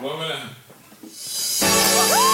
Vamos né? lá.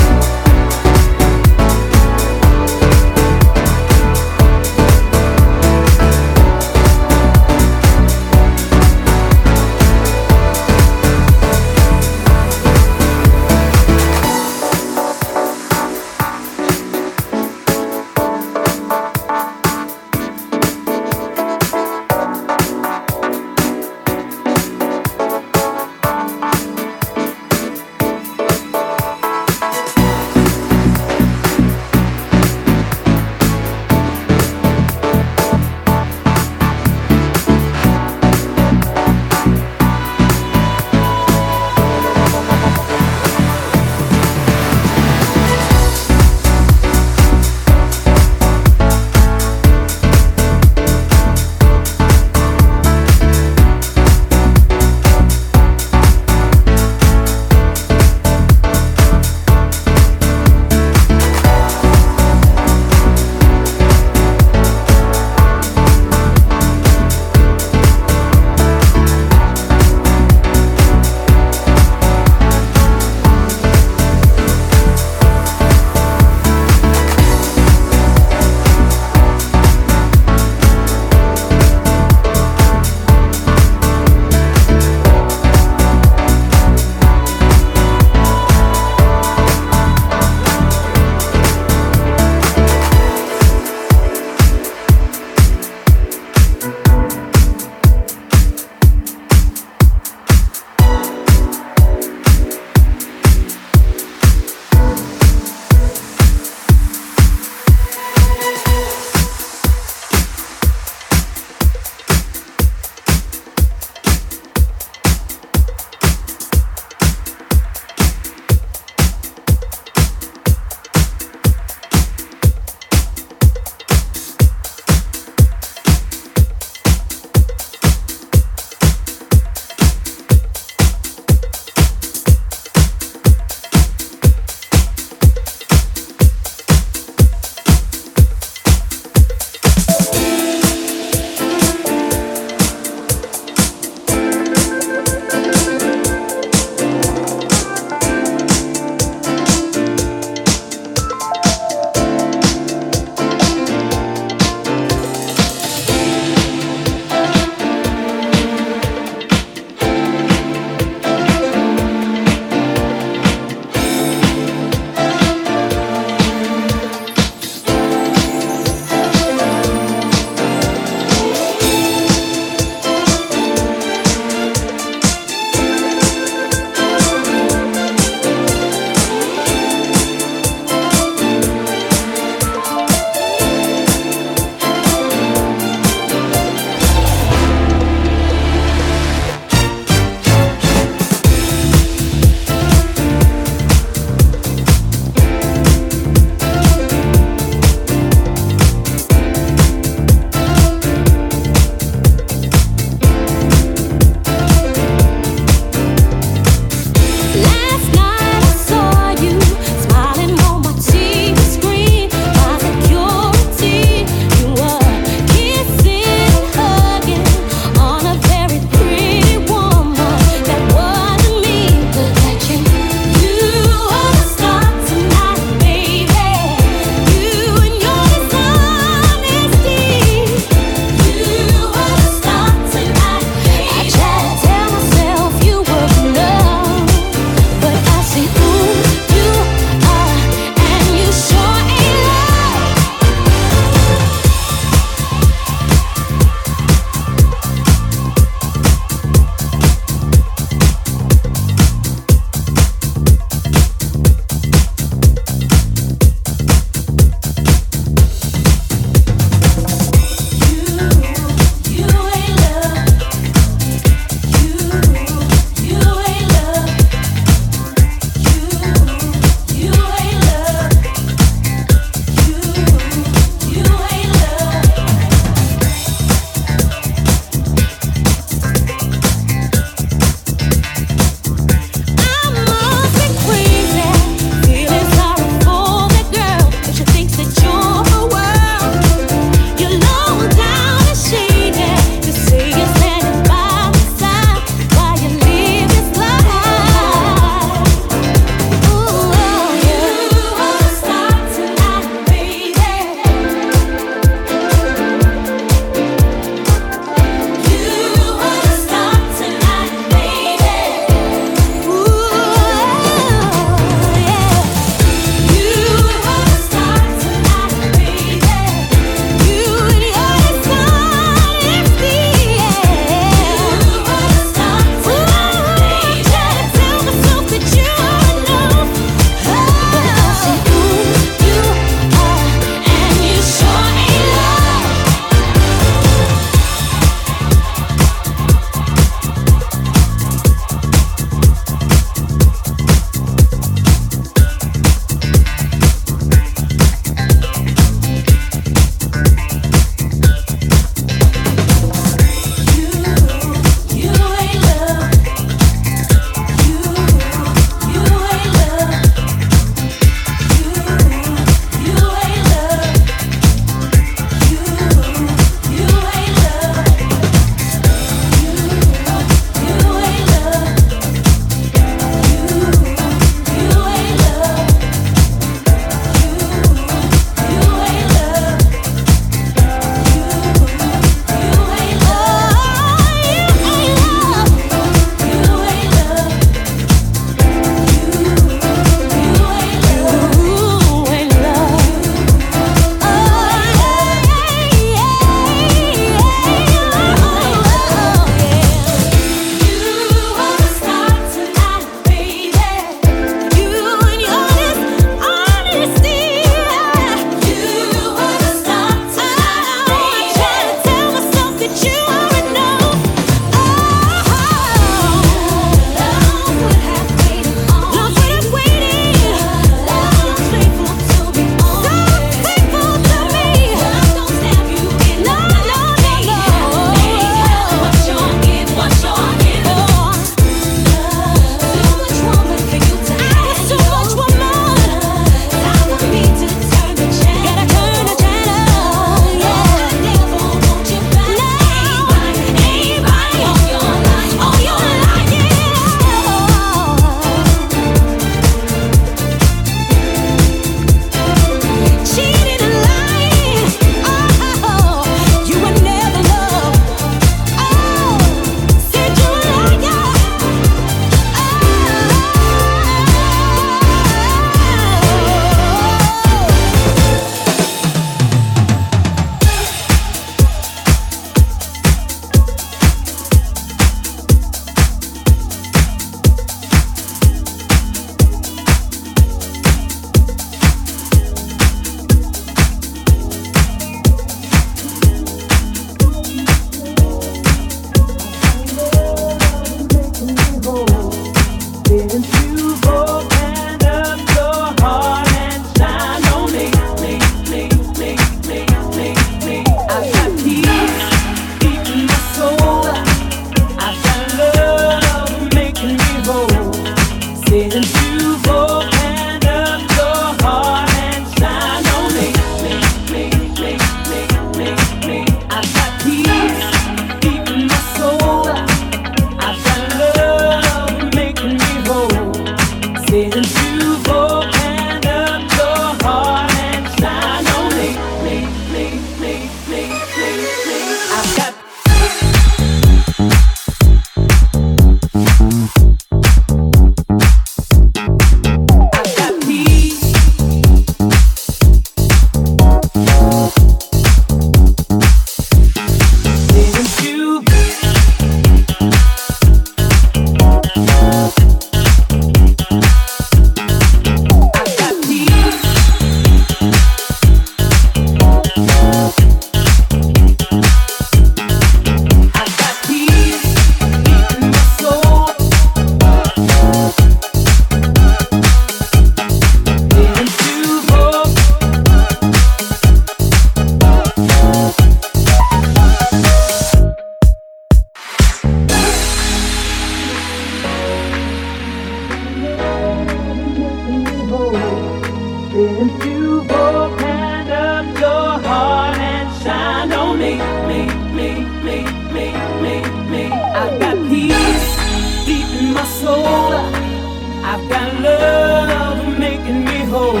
I've got love making me whole.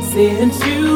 Since you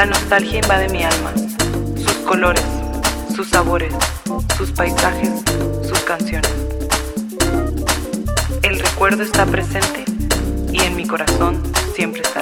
La nostalgia invade mi alma, sus colores, sus sabores, sus paisajes, sus canciones. El recuerdo está presente y en mi corazón siempre estarás.